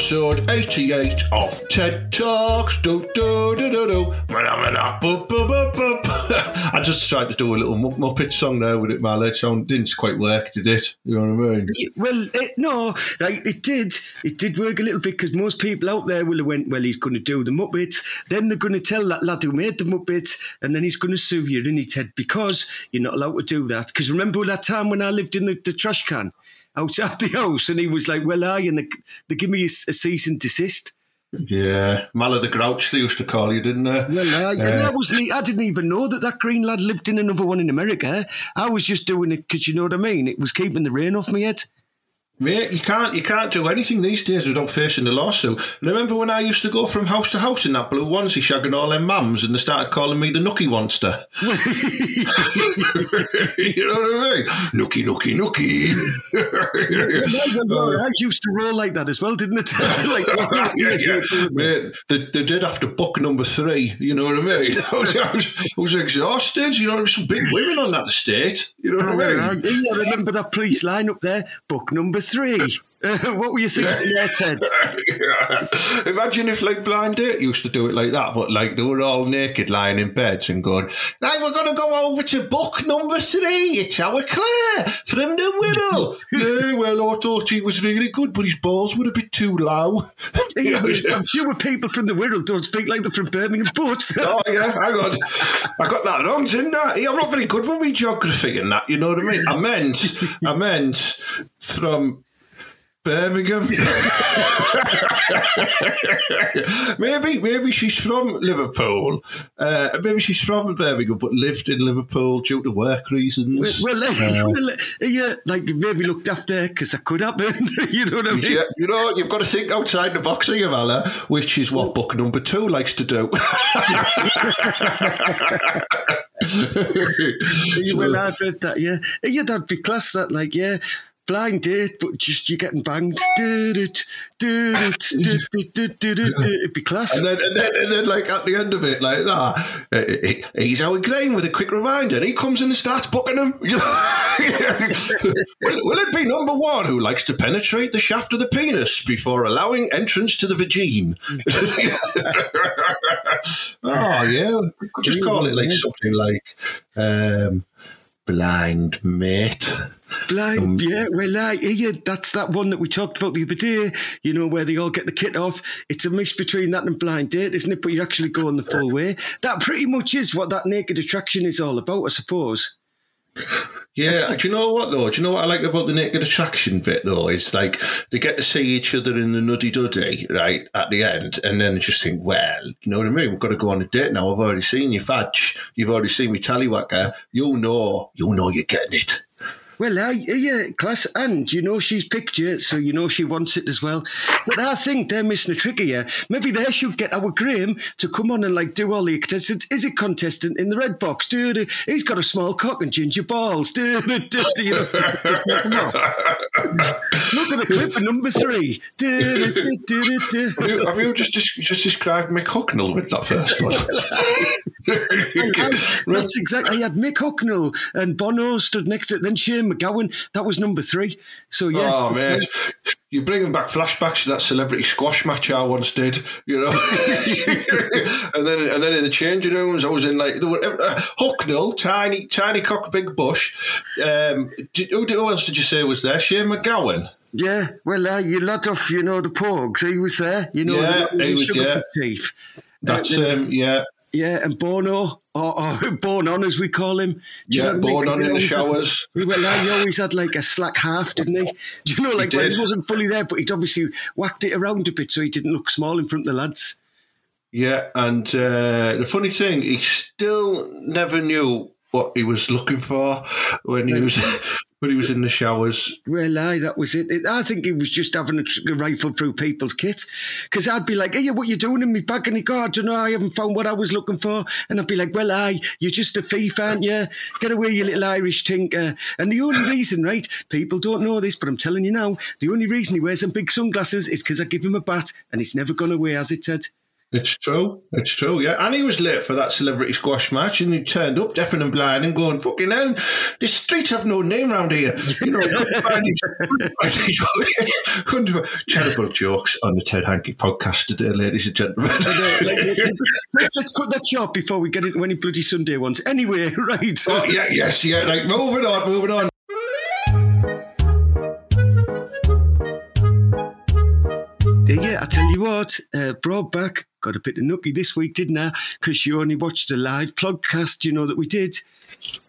episode 88 of TED Talks. Do, do, do, do, do. I just tried to do a little Muppet song there with it, my leg sound didn't quite work, did it? You know what I mean? Well, it, no, right, it did. It did work a little bit because most people out there will have went, well, he's going to do the Muppets. Then they're going to tell that lad who made the Muppets, and then he's going to sue you. And he said, because you're not allowed to do that. Because remember that time when I lived in the, the trash can? Outside the house, and he was like, "Well, I," and they, they give me a, a cease and desist. Yeah, Mala the Grouch they used to call you, didn't they? Well, I, uh, I wasn't. I didn't even know that that green lad lived in another one in America. I was just doing it because you know what I mean. It was keeping the rain off my head. Mate, you can't you can't do anything these days without facing a lawsuit. Remember when I used to go from house to house in that blue onesie shagging all them mums and they started calling me the Nookie Monster? you know what I mean? Nookie, Nookie, Nookie. I used to roll like that as well, didn't it? like, yeah, yeah. Mate, they, they did after book number three, you know what I mean? I was, I was, I was exhausted, you know, there were some big women on that estate, you know what I mean? I remember that police line up there, book number three. What were you thinking there, Ted? yeah. Imagine if like Blind Date used to do it like that, but like they were all naked lying in beds and going, Right, we're going to go over to book number three. It's our Claire from the Whittle. yeah, well, I thought he was really good, but his balls were a bit too low. yeah, I'm sure people from the Whittle don't speak like they're from Birmingham, but. oh, yeah, hang on. I got that wrong, didn't I? I'm not very good with my geography and that, you know what I mean? I meant, I meant from Birmingham. maybe maybe she's from Liverpool. Uh, maybe she's from Birmingham, but lived in Liverpool due to work reasons. Well, well, uh, well yeah, like maybe looked after because that could happen. you know what I mean? Yeah, you know, you've got to think outside the box, here, Ella, which is what book number two likes to do. well, I've heard that. Yeah, yeah, that'd be class. That like, yeah, blind date, but just you're getting banged. It'd be class. And then, and then, and then, like at the end of it, like that, he's Howard Graham with a quick reminder. And he comes in and starts booking him. will, will it be number one who likes to penetrate the shaft of the penis before allowing entrance to the vagine? oh yeah, just call it like something like. Um, blind mate. Blind, um, yeah. Well, uh, yeah, that's that one that we talked about the other day. You know, where they all get the kit off. It's a mix between that and blind date, isn't it? But you're actually going the full way. That pretty much is what that naked attraction is all about, I suppose. Yeah, do you know what though? Do you know what I like about the naked attraction bit though? It's like they get to see each other in the nuddy duddy, right, at the end, and then just think, well, you know what I mean? We've got to go on a date now. I've already seen you fudge. You've already seen me tallywhacker. You'll know, You'll know you're getting it. Well, uh, yeah, class, and you know she's picked you, so you know she wants it as well. But I think they're missing a trick here. Maybe they should get our Graham to come on and like do all the contestants. Is it contestant in the red box? Dude, he's got a small cock and ginger balls. Dude, you know, come on. Look at the clip of number three. Have you just just described Mick Hucknall with that first one? That's exactly. I had Mick Hucknall and Bono stood next to it. Then Shane MacGowan. That was number three. So yeah. Oh man, you're bringing back flashbacks to that celebrity squash match I once did. You know, and then and then in the changing rooms, I was in like uh, Hucknall, tiny tiny cock, big bush. Um, who, who else did you say was there? Shane MacGowan. Yeah, well, uh, you lot off, you know, the Pogues. He was there, you know, yeah, he was, yeah. teeth. That's um, yeah. Yeah, and Bono, or, or Born On as we call him. Yeah, Born On in the showers. Had, well, he always had like a slack half, didn't he? Do you know, like he when he wasn't fully there, but he'd obviously whacked it around a bit so he didn't look small in front of the lads. Yeah, and uh, the funny thing, he still never knew what he was looking for when he was when he was in the showers. Well, aye, that was it. I think he was just having a, a rifle through people's kit. Because I'd be like, hey, what you doing in me bag? And he go, I don't know, I haven't found what I was looking for. And I'd be like, well, aye, you're just a thief, aren't you? Get away, you little Irish tinker. And the only reason, right, people don't know this, but I'm telling you now, the only reason he wears some big sunglasses is because I give him a bat and it's never gone away, has it, Ted? It's true. It's true. Yeah, and he was late for that celebrity squash match, and he turned up deaf and blind and going, "Fucking hell, this street have no name round here." You know, terrible jokes on the Ted Hankey podcast today, ladies and gentlemen. Let's cut that short before we get into any bloody Sunday ones. Anyway, right? Oh yeah, yes, yeah. Like moving on, moving on. What, uh, back? got a bit of nookie this week, didn't I? Because you only watched a live podcast, you know, that we did.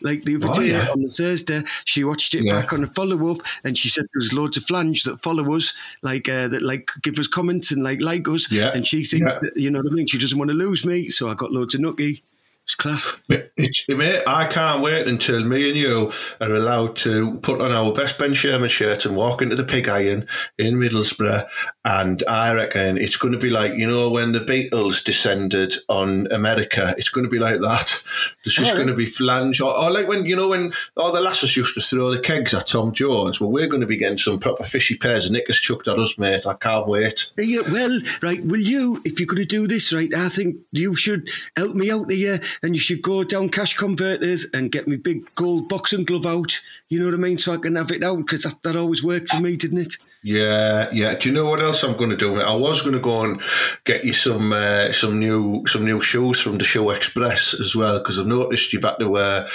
Like the other Oh, day yeah. on the Thursday, she watched it Yeah. back on a follow up, and she said there's loads of flange that follow us, like uh, that, like give us comments and like like us, Yeah. and she thinks that you know what I mean. She doesn't want to lose me, so I got loads of nookie. It's class. It's, mate, I can't wait until me and you are allowed to put on our best Ben Sherman shirt and walk into the pig iron in Middlesbrough. And I reckon it's going to be like, you know, when the Beatles descended on America, it's going to be like that. There's just Oh, going to be flange. Or, or like when, you know, when all the lasses used to throw the kegs at Tom Jones. Well, we're going to be getting some proper fishy pairs of knickers chucked at us, mate. I can't wait. Yeah, well, right, will you, if you're going to do this, right, I think you should help me out here and you should go down cash converters and get me big gold boxing glove out. You know what I mean? So I can have it out because that, that always worked for me, didn't it? Yeah, yeah. Do you know what else I'm going to do? I was going to go and get you some uh, some new some new shoes from the Shoe Express as well because I've noticed you've had to uh,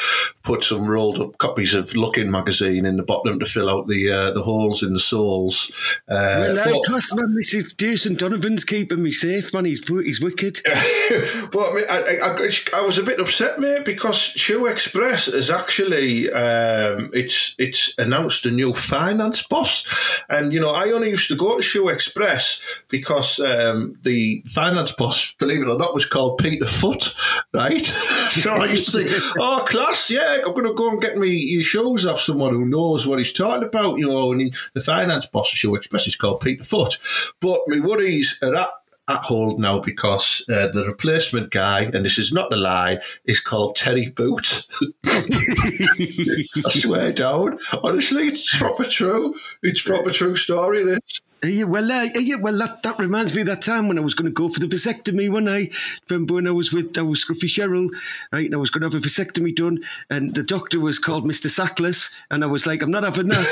put some rolled up copies of Looking magazine in the bottom to fill out the uh, the holes in the soles. Uh, well, but- class man, Mrs. Jason Donovan's keeping me safe, man. He's, he's wicked. but I, mean, I, I, I was a bit upset, mate, because Shoe Express has actually um, it's it's announced a new finance boss, and you know I only used to go to Shoe Express because um, the finance boss, believe it or not, was called Peter Foot, right? so I used to think, oh, class, yeah, I'm going to go and get me your shoes off someone who knows what he's talking about, you know. And he, the finance boss of Shoe Express is called Peter Foot, but my worries are at at hold now because uh, the replacement guy, and this is not a lie, is called Terry Boot. I swear down. Honestly, it's proper true. It's proper true story, this. Yeah, well, uh, yeah, well, that, that reminds me of that time when I was going to go for the vasectomy one night. Remember when I was with I was Scruffy Cheryl, right? And I was going to have a vasectomy done, and the doctor was called Mr. Sackless, and I was like, I'm not having that.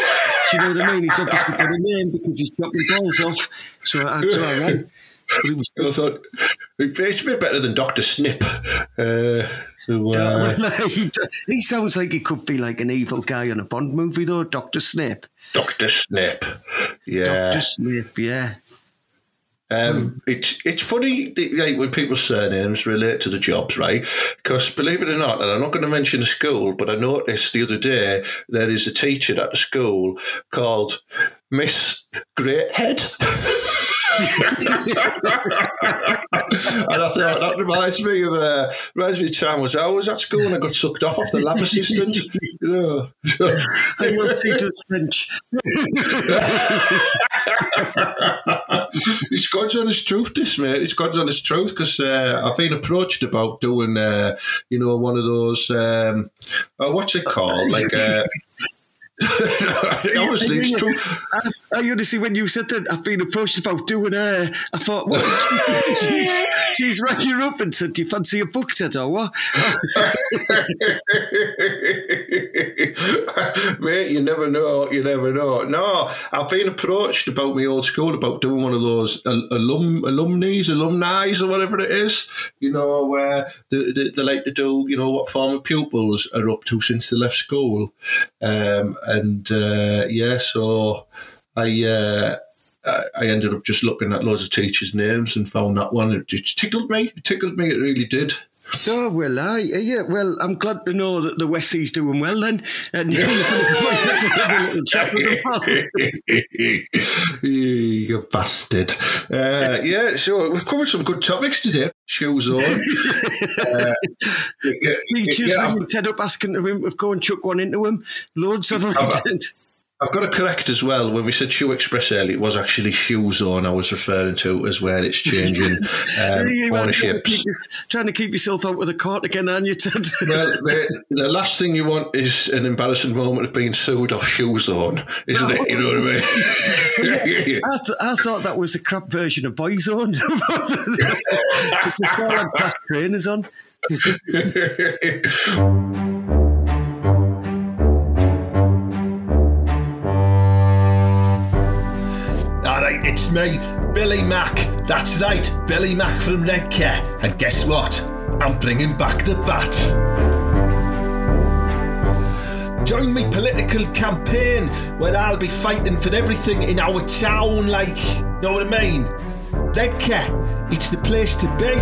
Do you know what I mean? He's obviously got a name because he's chopped my balls off. So I, so I ran. It I thought, it's a bit better than Dr. Snip. Uh, so, uh, he, he sounds like he could be like an evil guy in a Bond movie, though. Doctor Snip. Dr. Snip. Yeah. Doctor Snip. Yeah. Um, it's it's funny like when people's surnames relate to the jobs, right? Because believe it or not, and I'm not going to mention the school, but I noticed the other day there is a teacher at the school called Miss Greathead. and I thought that reminds me of uh, reminds me of time was I was at school and I got sucked off off the lab assistant. You know, I love Peter's French. it's God's honest truth, this mate. It's God's honest truth because uh, I've been approached about doing, uh, you know, one of those. Um, oh, what's it called? Like, uh, obviously, it's true. I, I honestly, when you said that, I've been approached about doing her. I thought, what? she's, she's rang you up and said, "Do you fancy a book set or oh, what?" You never know. You never know. No, I've been approached about my old school about doing one of those al- alum alumnis, alumni, or whatever it is. You know, where they, they, they like to do. You know what former pupils are up to since they left school. Um, and uh, yeah, so I. Uh, I I ended up just looking at loads of teachers' names and found that one. It just tickled me. It tickled me. It really did. Oh well, I yeah. Well, I'm glad to know that the Wessie's doing well then, and you're going to have a little chat with them. you bastard. Uh, yeah, so we've covered some good topics today. Shoes on. uh, yeah, You just yeah, ringing Ted up asking him to go and chuck one into him. Loads of them. I've got to correct as well. When we said Shoe Express earlier, it was actually Shoe Zone I was referring to as well. It's changing um, You are trying, to ownerships. keep, trying to keep yourself out with a court again, aren't you, Ted? Well, the, the last thing you want is an embarrassing moment of being sued off Shoe Zone, isn't it? You know what I mean? I, th- I thought that was a crap version of Boyzone. it's still had past trainers on. Me, Billy Mack. That's right, Billy Mack from Redcar. And guess what? I'm bringing back the bat. Join me political campaign where I'll be fighting for everything in our town, like, know what I mean? Redcar, it's the place to be.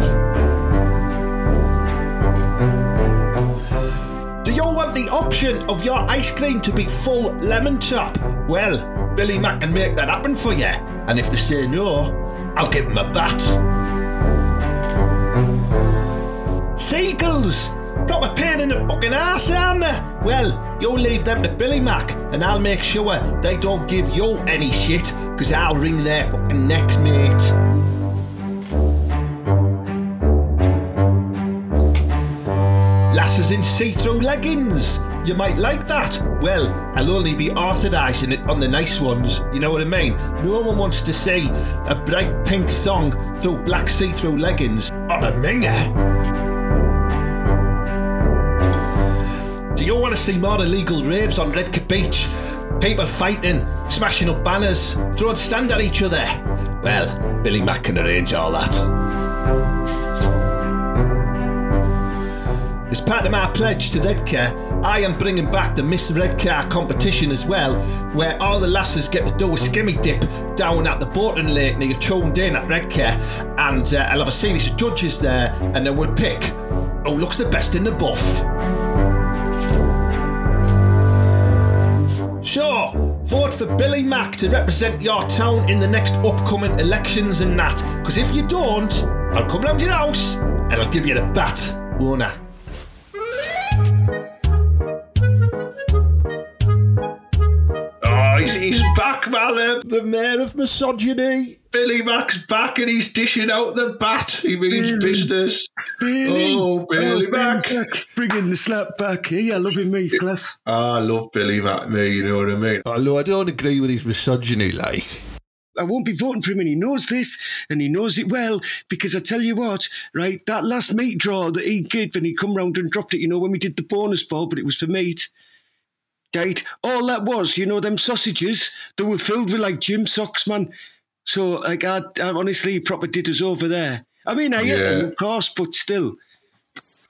Do you want the option of your ice cream to be full lemon top? Well, Billy Mack can make that happen for you. And if they say no, I'll give them a bat. Seagulls! Got a pain in the fucking arse, aren't? Well, you leave them to Billy Mack, and I'll make sure they don't give you any shit, because I'll wring their fucking necks, mate. Lasses in see-through leggings. You might like that. Well, I'll only be authorising it on the nice ones. You know what I mean? No one wants to see a bright pink thong through black see-through leggings on a minger. Do you want to see more illegal raves on Redcar Beach? People fighting, smashing up banners, throwing sand at each other? Well, Billy Mack can arrange all that. As part of my pledge to Redcar, I am bringing back the Miss Redcar competition as well, where all the lasses get to do a skimmy dip down at the boating lake near Choned In at Redcar, and uh, I'll have a series of judges there, and then we'll pick who looks the best in the buff. So, vote for Billy Mack to represent your town in the next upcoming elections and that. Because if you don't, I'll come round your house and I'll give you the bat, won't I? He's. The mayor of misogyny. Billy Mack's back and he's dishing out the bat. He means Billy. business. Billy. Oh, oh Billy Mack. Bringing the slap back. Hey, I love him, mate, class. I love Billy Mack, me, you know what I mean? Oh, Although I don't agree with his misogyny, like. I won't be voting for him, and he knows this, and he knows it well. Because I tell you what, right, that last meat draw that he gave when he come round and dropped it, you know, when we did the bonus ball, but it was for meat. Right, all that was, you know, them sausages, that were filled with like gym socks, man. So, like, I, I honestly proper did us over there. I mean, I ate them, Yeah. of course, but still,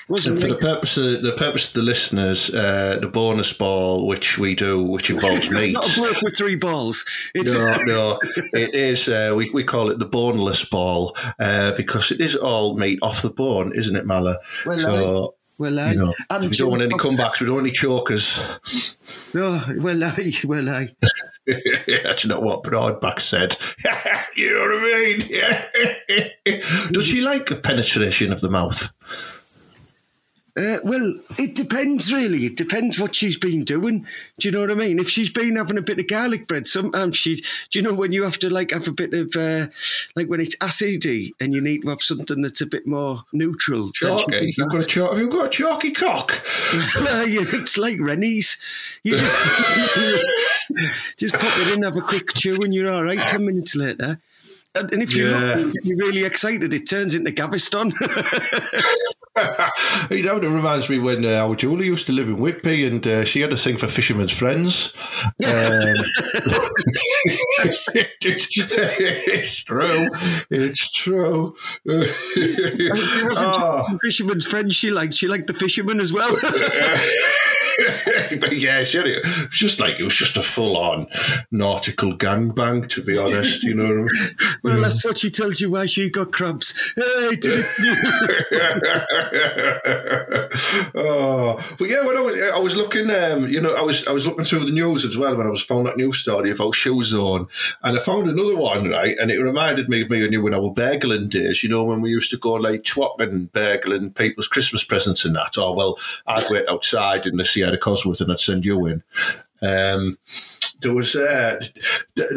wasn't And for the purpose of the purpose of the listeners, uh, the bonus ball, which we do, which involves It's meat. not a bloke with three balls. It's No, no, it is. Uh, we we call it the boneless ball uh, because it is all meat off the bone, isn't it, Mala? Well, so well, I, you know, we don't want any comebacks. We don't want any chokers. No, well, I, well, I. That's not what Broadback said. you know what I mean? Does she like penetration of the mouth? Uh, well, it depends, really. It depends what she's been doing. Do you know what I mean? If she's been having a bit of garlic bread, sometimes she. Do you know when you have to like have a bit of uh, like when it's acidy and you need to have something that's a bit more neutral? Chalky. You've got a chalk, you've got a chalky cock. Yeah, it's like Rennie's. You just just pop it in, have a quick chew, and you're all right. Ten minutes later. And if you're, Yeah. if you're really excited, it turns into Gaviscon. you know, it reminds me when uh, our Julie used to live in Whitby and uh, she had a thing for fishermen's friends. Um, it's true. It's true. It wasn't Oh. fisherman's friend she liked. She liked the fisherman as well. but yeah, sure, it was just like it was just a full-on nautical gangbang. To be honest, you know. What I mean? Well, that's what she tells you why she got crabs. Hey, did oh, but yeah, when I was, I was looking, um, you know, I was I was looking through the news as well when I was found that news story about Shoe Zone, and I found another one right, and it reminded me of me and you when I were burgling days. You know, when we used to go like twapping, burgling people's Christmas presents and that. Oh well, I'd wait outside in the Sierra Cosworth and I'd send you in. Um, there was uh,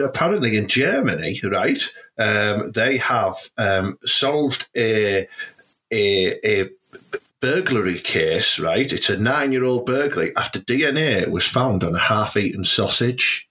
apparently in Germany, right? Um, they have um, solved a a, a burglary case, right? It's a nine year old burglary after DNA was found on a half eaten sausage.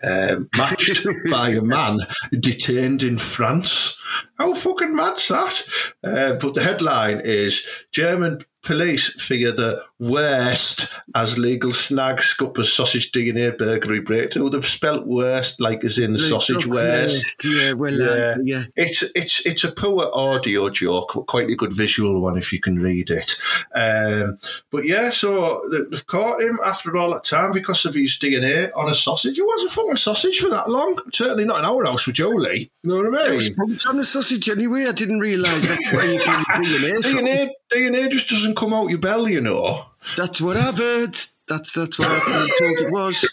Um, matched by a man detained in France. How fucking mad's that? Uh, but the headline is German police fear the worst as legal snag scuppers sausage DNA burglary breakthrough. They've spelt worst like as in sausage worst. Yeah, well, Yeah. Uh, yeah. It's it's it's a poor audio joke, but quite a good visual one if you can read it. Um, but yeah, so they- they've caught him after all that time because of his DNA on a sausage. It wasn't fucking sausage for that long. Certainly not in our house with Jolie. You know what I mean? It's on the sausage anyway. I didn't realise that's where you DNA. DNA DNA just doesn't come out your belly, you know. That's what I've heard. That's that's what I've been told it was.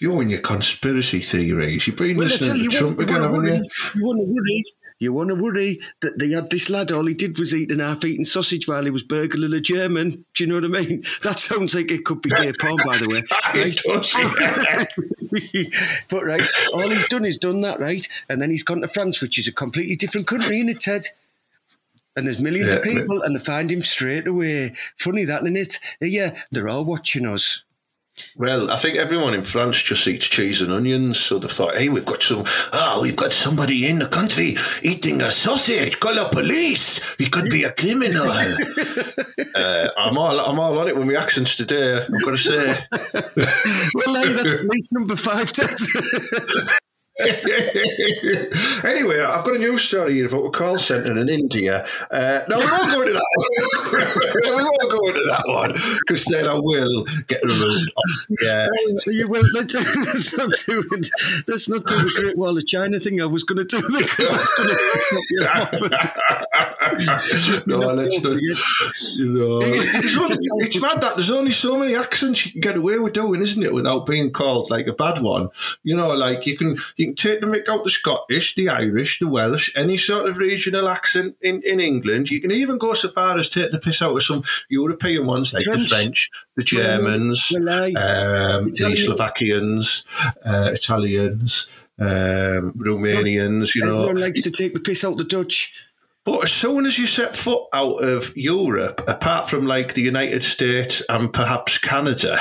You're in your conspiracy theories. You've been Well, listening tell to you Trump again, haven't you? You want to worry. You want to worry that they had this lad. All he did was eat an half-eaten sausage while he was burgling a German. Do you know what I mean? That sounds like it could be gay porn, by the way. Does. but right, all he's done is done that, right? And then he's gone to France, which is a completely different country, isn't it, Ted? And there's millions of Yeah, people, and they find him straight away. Funny that, isn't it? Yeah, they're all watching us. Well, I think everyone in France just eats cheese and onions, so they thought, "Hey, we've got some. Oh, we've got somebody in the country eating a sausage. Call the police. He could be a criminal." uh, I'm all, I'm all on it with my accents today. I've got to say. Well, hey, that's at least number five. anyway, I've got a news story here about a call centre in India. Uh, no, we won't go into that one. we won't go into that one because then I will get ruined. Yeah. you will. Let's, let's not do it. Let's not do the Great Wall of China thing. I was going to do because that's going to no, let's not. You know, it's, only, it's mad that there's only so many accents you can get away with doing, isn't it, without being called like a bad one? You know, like you can you can take the mick out the Scottish, the Irish, the Welsh, any sort of regional accent in, in England. You can even go so far as take the piss out of some European ones like French. the French, the Germans, um, the. Slovakians, uh, Italians, um, Romanians. You know, Everyone likes to take the piss out the Dutch. But as soon as you set foot out of Europe, apart from like the United States and perhaps Canada,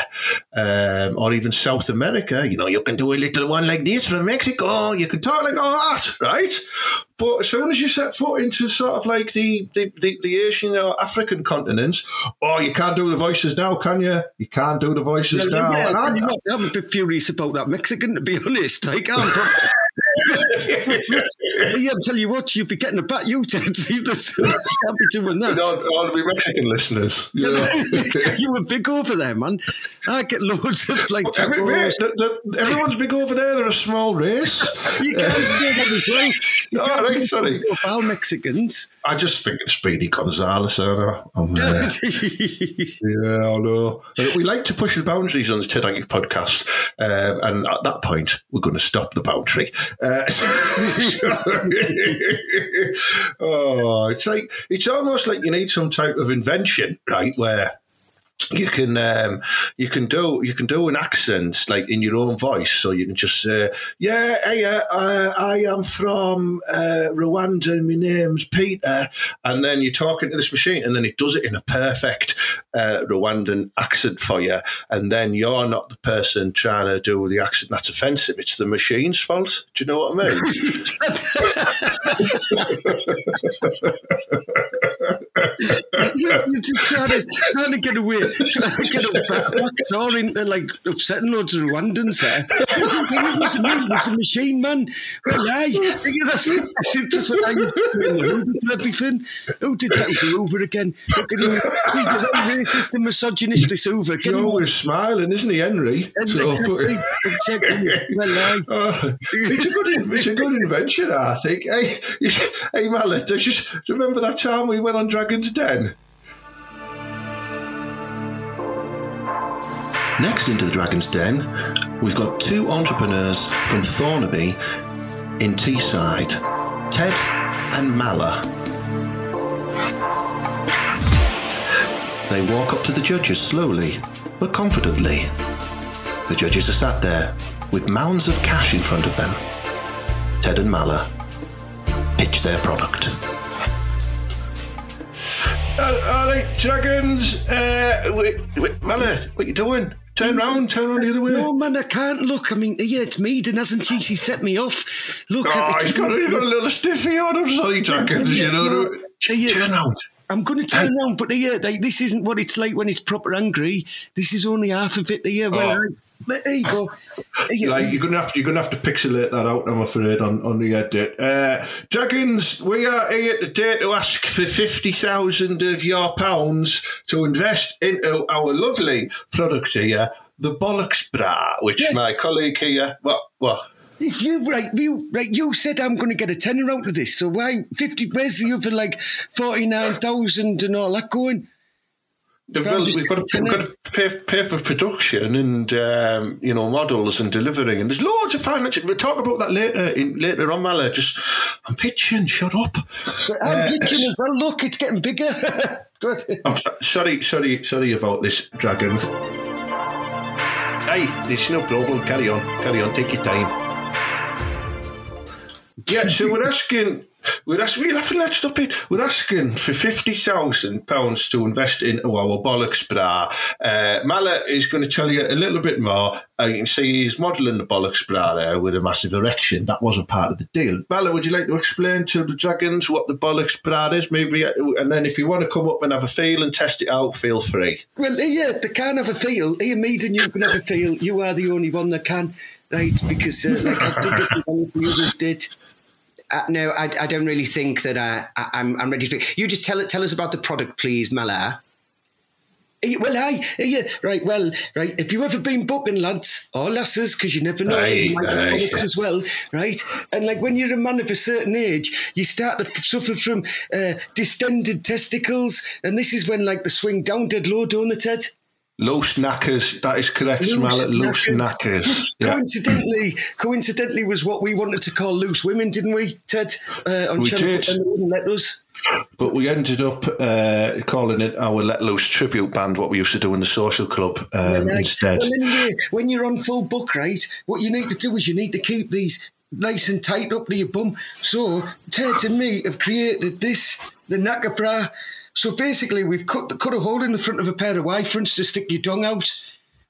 um, or even South America, you know, you can do a little one like this from Mexico. You can talk like all that, right? But as soon as you set foot into sort of like the the, the, the Asian or African continents, oh, you can't do the voices now, can you? You can't do the voices Well, now. yeah, And I- I'm, I'm a bit furious about that Mexican, to be honest. Like, I'm yeah, I'm telling you what, you'd be getting a bat, you, Ted. You just can't be doing that. all, all the Mexican listeners, you know. you were big over there, man. I get loads of like mean, mate, the, the, everyone's big over there. They're a small race. You can't say that as well. You All can't right, sorry. Profile Mexicans. I just think it's Speedy Gonzalez. Know. I'm, uh, yeah, I know. We like to push the boundaries on the Ted Aggie podcast, um, and at that point, we're going to stop the boundary. Uh, oh, it's like it's almost like you need some type of invention, right? Where you can um, you can do you can do an accent like in your own voice, so you can just say, "Yeah, hey, uh, uh, I am from uh, Rwanda. and My name's Peter," and then you're talking to this machine, and then it does it in a perfect uh, Rwandan accent for you, and then you're not the person trying to do the accent that's offensive. It's the machine's fault. Do you know what I mean? You're just trying to, trying to get away, trying to get a back, back door like upsetting loads of Rwandans there. It was me, it was a machine man. Well, aye, that's, that's what I doing everything. Who did that with Hoover again? Look at him. He's a very racist and misogynist, this. Get He's always smiling, isn't he, Henry? So- Exactly, exactly. Well, aye. Oh, it's a good, it's a good invention, I think. Hey, hey, Mallet, just do remember that time we went on Dragon's Den? Next into the Dragon's Den, we've got two entrepreneurs from Thornaby in Teesside, Ted and Mala. They walk up to the judges slowly but confidently. The judges are sat there with mounds of cash in front of them. Ted and Mala pitch their product. Uh, all right, dragons. Uh, wait, wait, Mala, what you doing? Turn round, turn round the other way. No, man, I can't look. I mean, yeah, it's Meaden, hasn't she? She set me off. Look, Oh, he's got, a, he's got a little stiffy on him, sorry, dragons. You know. Yeah. Turn round. I'm going to turn around, but yeah, like, this isn't what it's like when it's proper angry. This is only half of it. Yeah, well, Oh. I, there you go. Yeah, Like you're gonna have to, you're gonna have to pixelate that out. I'm afraid on on the edit. Uh, dragons, we are here today to ask for fifty thousand of your pounds to invest into our lovely product here, the bollocks bra, which Yes. my colleague here. What what? if you right, you right, you said I'm going to get a tenner out of this. So why fifty? Where's the other like forty nine thousand and all that going? The, Well, well, just we've got to, we've got to pay, pay for production and um, you know models and delivering, and there's loads of financial. We'll talk about that later. In, later on, Mala. Just I'm pitching. Shut up. I'm pitching as well. Look, it's getting bigger. Good. I'm so- sorry, sorry, sorry about this, Dragon. Hey, there's no problem. Carry on, carry on. Take your time. Yeah, so we're asking, we're asking, we're laughing at stuff. Pete. We're asking for fifty thousand pounds to invest into our bollocks bra. Uh, Mala is going to tell you a little bit more. Uh, you can see he's modelling the bollocks bra there with a massive erection. That wasn't part of the deal. Mala, would you like to explain to the dragons what the bollocks bra is? Maybe, uh, and then if you want to come up and have a feel and test it out, feel free. Well, yeah, they can have a feel. Here, Meaden, you can have a feel. You are the only one that can, right? Because, uh, like, I did it the others did. Uh, no, I, I don't really think that uh, I, I'm, I'm ready to. You just tell it. Tell us about the product, please, Mala. Well, aye, yeah, right. Well, right. If you ever been booking, lads or lasses, because you never know, Aye, you might aye. products as well, right? And like when you're a man of a certain age, you start to f- suffer from uh, distended testicles, and this is when like the swing down dead low, don't it, Ted? Loose knackers. That is correct, Smallet. Loose knackers. Yeah. Coincidentally, coincidentally, was what we wanted to call loose women, didn't we, Ted? Uh, on We Channel did. and they wouldn't let us. But we ended up uh, calling it our Let Loose tribute band, what we used to do in the social club um, instead. Well, anyway, when you're on full book, right, what you need to do is you need to keep these nice and tight up to your bum. So Ted and me have created this, the Naka bra. So basically, we've cut cut a hole in the front of a pair of Y fronts to stick your tongue out.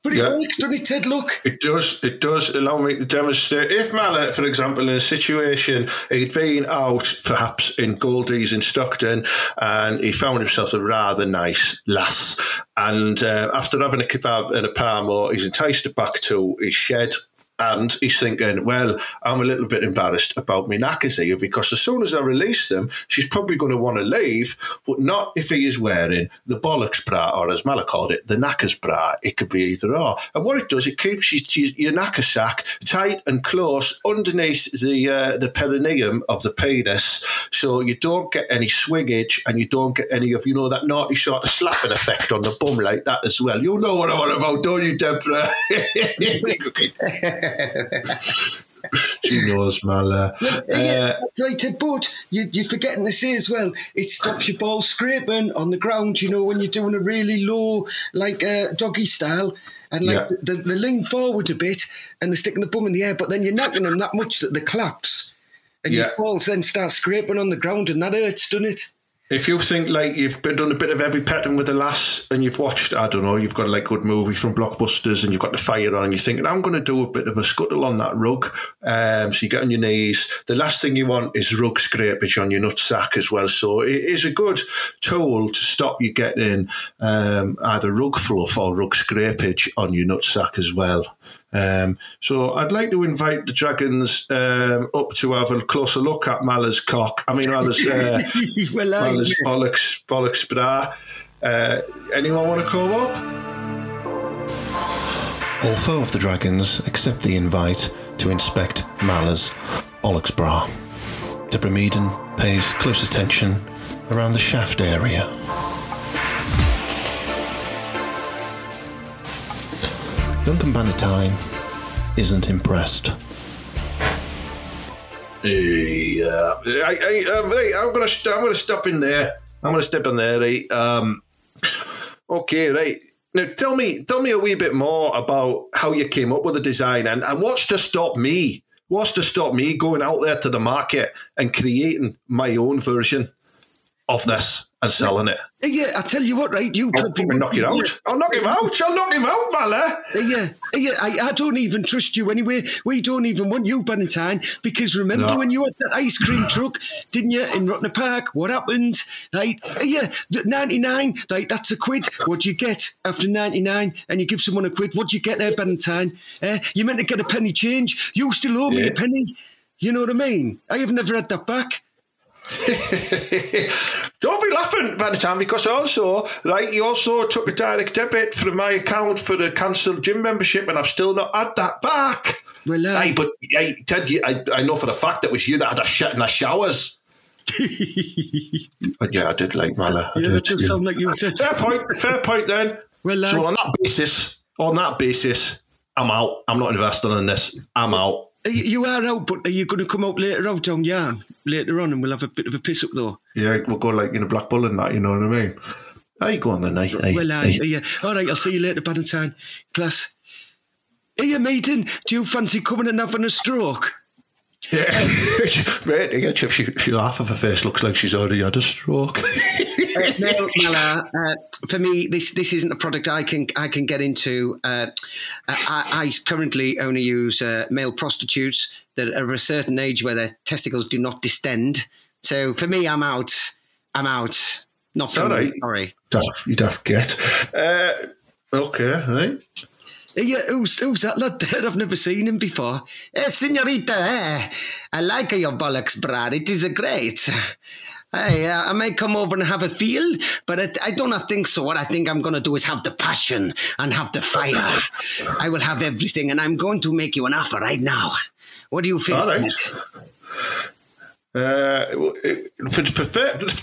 But it Yeah. works, doesn't it, Ted? Look. It does. It does allow me to demonstrate. If Mallet, for example, in a situation he'd been out, perhaps in Goldie's in Stockton, and he found himself a rather nice lass, and uh, after having a kebab and a parmo, he's enticed back to his shed. And he's thinking, well, I'm a little bit embarrassed about my knackers here because as soon as I release them, she's probably going to want to leave, but not if he is wearing the bollocks bra, or as Mala called it, the knackers bra. It could be either or. And what it does, it keeps your, knacker sack tight and close underneath the uh, the perineum of the penis, so you don't get any swingage and you don't get any of you know that naughty sort of slapping effect on the bum like that as well. You know what I'm on about, don't you, Deborah? she knows. Yeah, Uh, that's right, But you, you're forgetting to say as well, it stops your ball scraping on the ground. You know when you're doing a really low, like uh, doggy style, and like Yeah. they, they lean forward a bit and they're sticking the bum in the air, but then you're knocking them that much that they collapse, and Yeah. your balls then start scraping on the ground, and that hurts, doesn't it? If you think like you've been done a bit of every pattern with the lass and you've watched, I don't know, you've got like good movies from blockbusters and you've got the fire on and you're thinking, I'm going to do a bit of a scuttle on that rug. Um, so you get on your knees. The last thing you want is rug scrapage on your nutsack as well. So it is a good tool to stop you getting um, either rug fluff or rug scrapage on your nutsack as well. Um, so I'd like to invite the Dragons um, up to have a closer look at Mala's cock. I mean, Mala's, uh, well, I, Mala's bollocks, bollocks bra. Uh, anyone want to come up? All four of the dragons accept the invite to inspect Mala's bollocks bra. Deborah Meaden pays close attention around the shaft area. Duncan Bannatyne isn't impressed. Yeah, I, I, um, right, I'm gonna st- I'm gonna stop in there. I'm gonna step in there, right? Um, okay, right. Now tell me, tell me a wee bit more about how you came up with the design and, and what's to stop me? What's to stop me going out there to the market and creating my own version of this and selling it? yeah, I tell you what, right? You I'll knock you out. I'll knock him out. I'll knock him out, Mala. Yeah, yeah, I, I don't even trust you anyway. We don't even want you, Valentine, because remember No. when you had that ice cream truck, didn't you, in Rottner Park? What happened? Right, yeah, 99, right, that's a quid. What do you get after 99? And you give someone a quid, what do you get there, Valentine? Eh? You meant to get a penny change. You still owe me Yeah. a penny. You know what I mean? I have never had that back. Don't be laughing, Valentine, because also, right, he also took a direct debit from my account for the cancelled gym membership, and I've still not had that back. Well, uh, Aye, but hey, Ted, you, I, I know for a fact it was you that had a shit in the showers. but yeah, I did like Mala. I yeah, did, that does yeah. sound like you did. Fair point. Fair point. Then. Well, uh, so on that basis, on that basis, I'm out. I'm not investing in this. I'm out. You are out, but are you going to come out later out on Yarm later on and we'll have a bit of a piss up though? Yeah, we'll go like in a black bull and that. You know what I mean? Hey, go on then. Hey, well, hey. yeah. All right, I'll see you later, Valentine. Class. Are you Meaden? Do you fancy coming and having a stroke? Yeah, mate, yeah, she, she, she half of her face looks like she's already had a stroke. no, Mala, uh, for me, this this isn't a product I can I can get into. Uh, I, I currently only use uh, male prostitutes that are of a certain age where their testicles do not distend. So for me, I'm out. I'm out. Not for All me. right. Sorry. Daft, you daft get. Uh, okay, right. You, who's, who's that lad there? I've never seen him before. Eh, senorita, eh, I like your bollocks, Brad. It is a great. I, uh, I may come over and have a feel, but it, I do not think so. What I think I'm going to do is have the passion and have the fire. I will have everything, and I'm going to make you an offer right now. What do you think? All right. Uh, uh, for, for,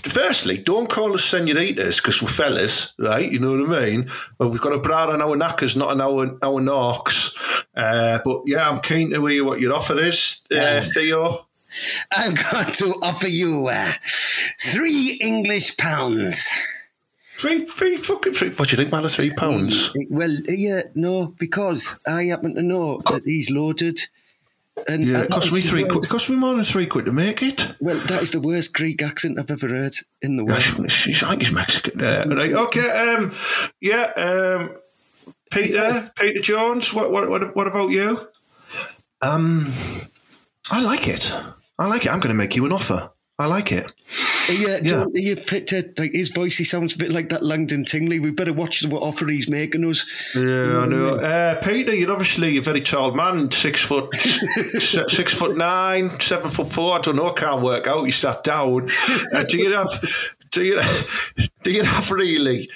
firstly, don't call us senoritas because we're fellas, right? You know what I mean? Well, we've got a bra on our knackers, not on our our knocks. Uh, but yeah, I'm keen to hear what your offer is, uh, Theo. I'm going to offer you uh, three English pounds. Three, three fucking three. What do you think, man? Three pounds. Well, yeah, no, because I happen to know that he's loaded. And Yeah, it cost me three. worst- Quid, it cost me more than three quid to make it. Well, that is the worst Greek accent I've ever heard in the world. She's, I think he's Mexican. Uh, right, okay. Um, yeah. Um, Peter, Peter Jones. What, what, what, what about you? Um, I like it. I like it. I'm going to make you an offer. I like it. Yeah, Yeah. John, you picked it, like his voice, he sounds a bit like that Langdon Tingley. We better watch what offer he's making us. Yeah, I know. Uh, Peter, you're obviously a very tall man, six foot, six foot nine, seven foot four. I don't know. I can't work out. You sat down. Uh, do you have? Do you? Do you have really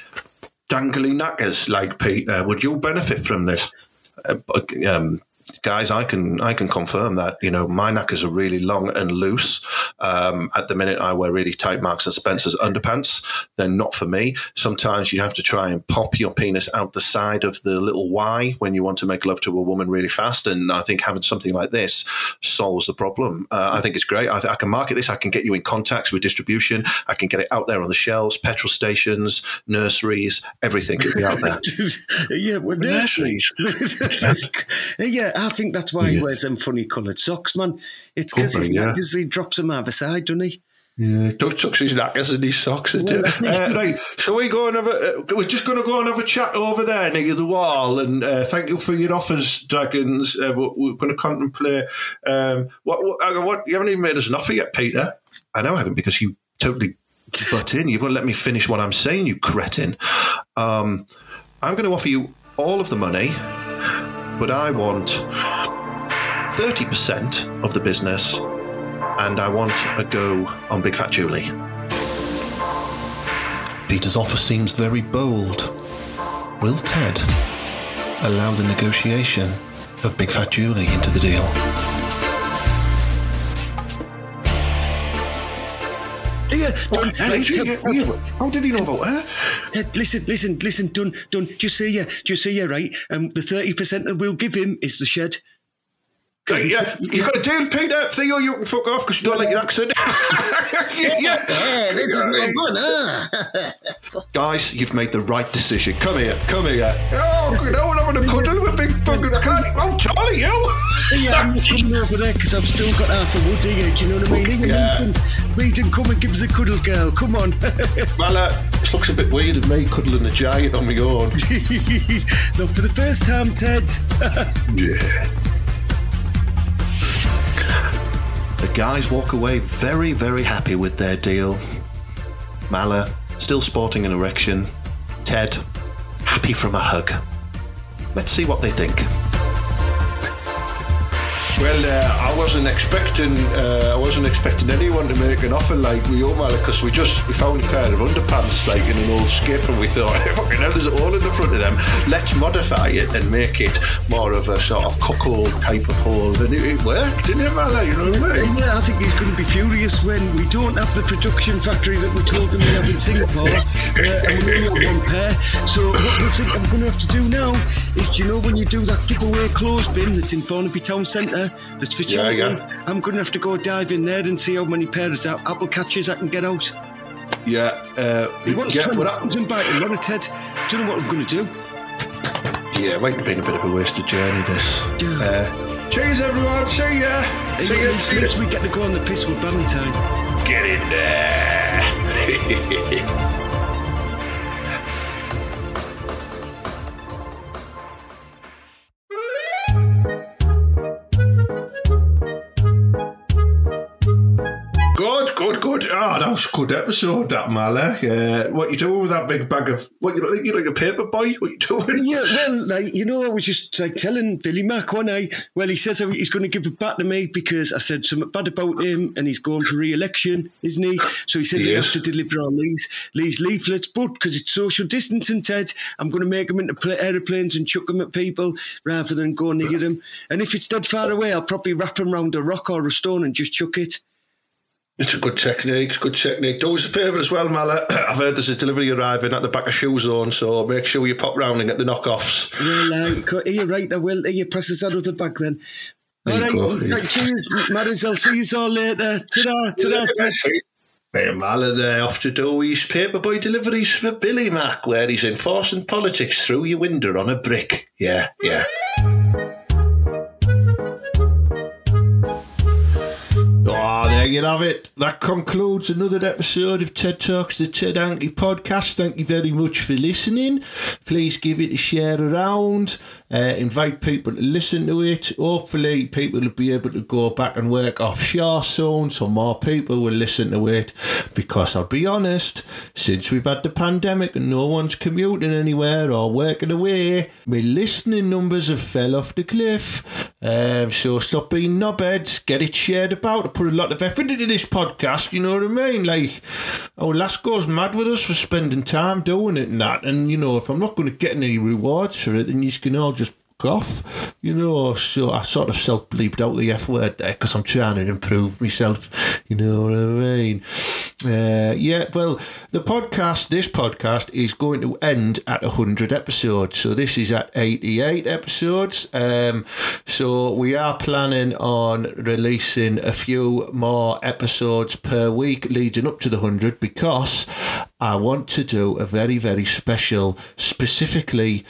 dangly knackers like Peter? Would you benefit from this? Uh, um, guys, I can I can confirm that you know my knackers are really long and loose. Um, at the minute, I wear really tight Marks and Spencers underpants. They're not for me. Sometimes you have to try and pop your penis out the side of the little Y when you want to make love to a woman really fast. And I think having something like this solves the problem. Uh, I think it's great. I, th- I can market this. I can get you in contacts with distribution. I can get it out there on the shelves, petrol stations, nurseries, everything could be out there. yeah, well, Nurseries. yeah, I think that's why he wears them funny coloured socks, man. It's because yeah. he drops them either side, doesn't he? Yeah, Doug tucks his knackers and his socks. Well, uh, right, so we go and have a, uh, we're just going to go and have a chat over there near the wall. And uh, thank you for your offers, Dragons. Uh, we're, we're, going to contemplate. Um, what, what, what, you haven't even made us an offer yet, Peter. I know I haven't because you totally butt in. You've got to let me finish what I'm saying, you cretin. Um, I'm going to offer you all of the money, but I want 30% of the business and I want a go on Big Fat Julie. Peter's offer seems very bold. Will Ted allow the negotiation of Big Fat Julie into the deal? Yeah, yeah, yeah. How did he know about her? uh, listen, listen, listen, Dun, Dun, do you see ya? Do you see ya, right? Um, the 30% that we'll give him is the shed. Yeah, you got a deal, Peter. Theo, you can fuck off because you don't like your accent. yeah. Yeah, this is no good, huh? Guys, you've made the right decision. Come here, come here. Oh, you know what? I'm going to cuddle with big fucking. I can't. Oh, Charlie, you. Yeah, I'm not coming over there because I've still got half a wood here. Do you know what I mean? Yeah. Meaden, Meaden, come and give us a cuddle, girl. Come on. Well, uh, this looks a bit weird of me cuddling a giant on my own. Not for the first time, Ted. Yeah. The guys walk away very, very happy with their deal. Mala, still sporting an erection. Ted, happy from a hug. Let's see what they think. Well, uh, I wasn't expecting uh, I wasn't expecting anyone to make an offer like we all because we just we found a pair of underpants like in an old skip and we thought fucking hell there's a hole in the front of them. Let's modify it and make it more of a sort of cuckold type of hole. And it, it worked, didn't it, Mala? You know what I mean? Yeah, I think he's going to be furious when we don't have the production factory that we told him we have in Singapore, uh, and we only have one pair. So I think I'm going to have to do now is, you know, when you do that giveaway clothes bin that's in Thornaby Town Centre, that's for Yeah, charity, yeah. I'm going to have to go dive in there and see how many pairs of apple catchers I can get out. Yeah. Uh, He wants yeah, to but I- and a lot of Ted. Do you know what I'm going to do? yeah, it might have been a bit of a wasted journey. This. Yeah. Uh, cheers, everyone. See ya. Hey, See ya. at least- See ya. least we get to go on the piss with Valentine. Get in there. was good episode, that Mala. Yeah, what you doing with that big bag of what you like? You like a paper boy? What you doing? Yeah, well, like you know, I was just like telling Billy Mack one night. Well, he says he's going to give it back to me because I said something bad about him, and he's going for re-election, isn't he? So he says He is. have to deliver all these these leaflets, but because it's social distancing, Ted, I'm going to make them into aeroplanes and chuck them at people rather than go near them. And if it's dead far away, I'll probably wrap them round a rock or a stone and just chuck it. It's a good technique, it's good technique. Do us a favour as well, Mala. I've heard there's a delivery arriving at the back of Shoe Zone, so make sure you pop round and get the knockoffs. Well, uh, you're right. I will. Here, pass us out of the bag then. There All go, there cheers, Matters. I'll see you all later. Ta-da, ta-da. Hey, Mala there off to do his paperboy deliveries for Billy Mack, where he's enforcing politics through your window on a brick. Yeah, yeah. There you have it. That concludes another episode of TED Talks, the Ted Hankey podcast. Thank you very much for listening. Please give it a share around. Uh, invite people to listen to it. Hopefully, people will be able to go back and work offshore soon, so more people will listen to it. Because I'll be honest, since we've had the pandemic and no one's commuting anywhere or working away, my listening numbers have fell off the cliff. Um, so stop being knobheads, get it shared about. Put a lot of effort into this podcast, you know what I mean? Like, oh, lass goes mad with us for spending time doing it and that. And, you know, if I'm not going to get any rewards for it, then you can all just off, you know. So I sort of self bleeped out the F word there because I'm trying to improve myself, you know what I mean? Uh, yeah, well, the podcast, this podcast is going to end at 100 episodes. So this is at 88 episodes. Um, so we are planning on releasing a few more episodes per week leading up to the 100 because I want to do a very, very special, specifically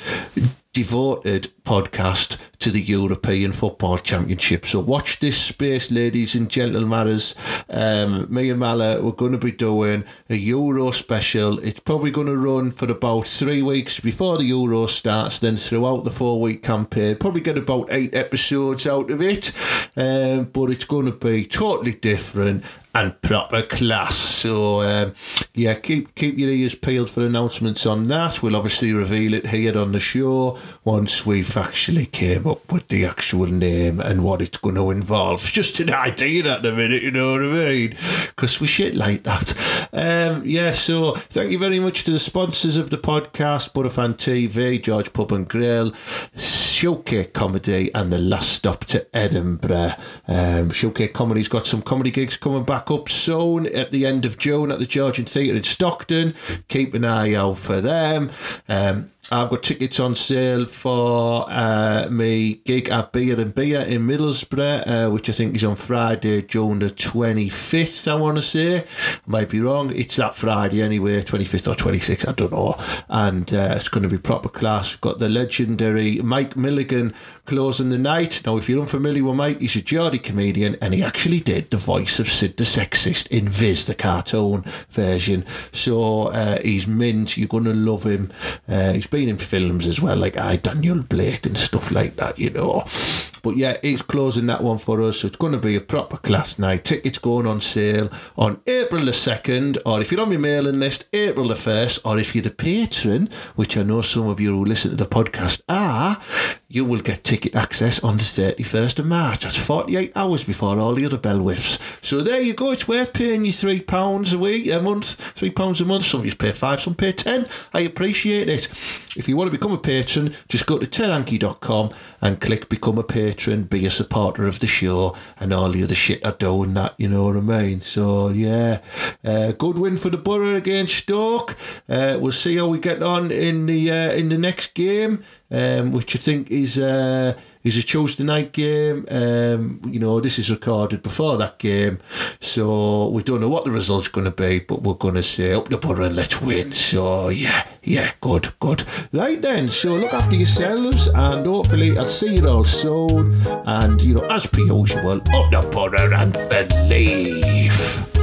devoted podcast to the European Football Championship. So watch this space, ladies and gentlemen. Um, me and Mala, we're going to be doing a Euro special. It's probably going to run for about three weeks before the Euro starts, then throughout the four week campaign. Probably get about eight episodes out of it, um, but it's going to be totally different and proper class. So um, yeah, keep keep your ears peeled for announcements on that. We'll obviously reveal it here on the show once we've actually came up with the actual name and what it's going to involve. Just an idea at the minute, you know what I mean? Because we shit like that. Um, yeah, so thank you very much to the sponsors of the podcast, Butterfan TV, George Pub and Grill, Showcase Comedy, and the last stop to Edinburgh. Um, Showcase Comedy's got some comedy gigs coming back up soon at the end of June at the Georgian Theatre in Stockton. Keep an eye out for them. Um, I've got tickets on sale for uh, me gig at Beer and Beer in Middlesbrough, uh, which I think is on Friday, June the 25th, I want to say. I might be wrong. It's that Friday anyway, 25th or 26th, I don't know. And uh, it's going to be proper class. We've got the legendary Mike Milligan closing the night. Now, if you're unfamiliar with Mike, he's a Geordie comedian and he actually did the voice of Sid the Sexist in Viz, the cartoon version. So uh, he's mint. You're going to love him. Uh, he's been in films as well, like I Daniel Blake and stuff like that, you know. But yeah, he's closing that one for us, so it's going to be a proper class night. Tickets going on sale on April the 2nd, or if you're on my mailing list, April the 1st, or if you're the patron, which I know some of you who listen to the podcast are, you will get ticket access on the 31st of March. That's 48 hours before all the other bell whiffs. So there you go. It's worth paying you £3 a week, a month, £3 a month. Some of you pay 5 some pay 10 I appreciate it. If you want to become a patron, just go to teranky.com and click Become a Patron, be a supporter of the show, and all the other shit I do and that, you know what I mean? So, yeah, uh, good win for the Borough against Stoke. Uh, we'll see how we get on in the uh, in the next game, um, which I think is uh, is a Tuesday night game. Um, you know, this is recorded before that game, so we don't know what the result's going to be, but we're going to say up the Borough and let's win. So, yeah, yeah, good, good. Right then, so look after yourselves, and hopefully I'll see you all soon. And, you know, as per usual, up the Borough and believe.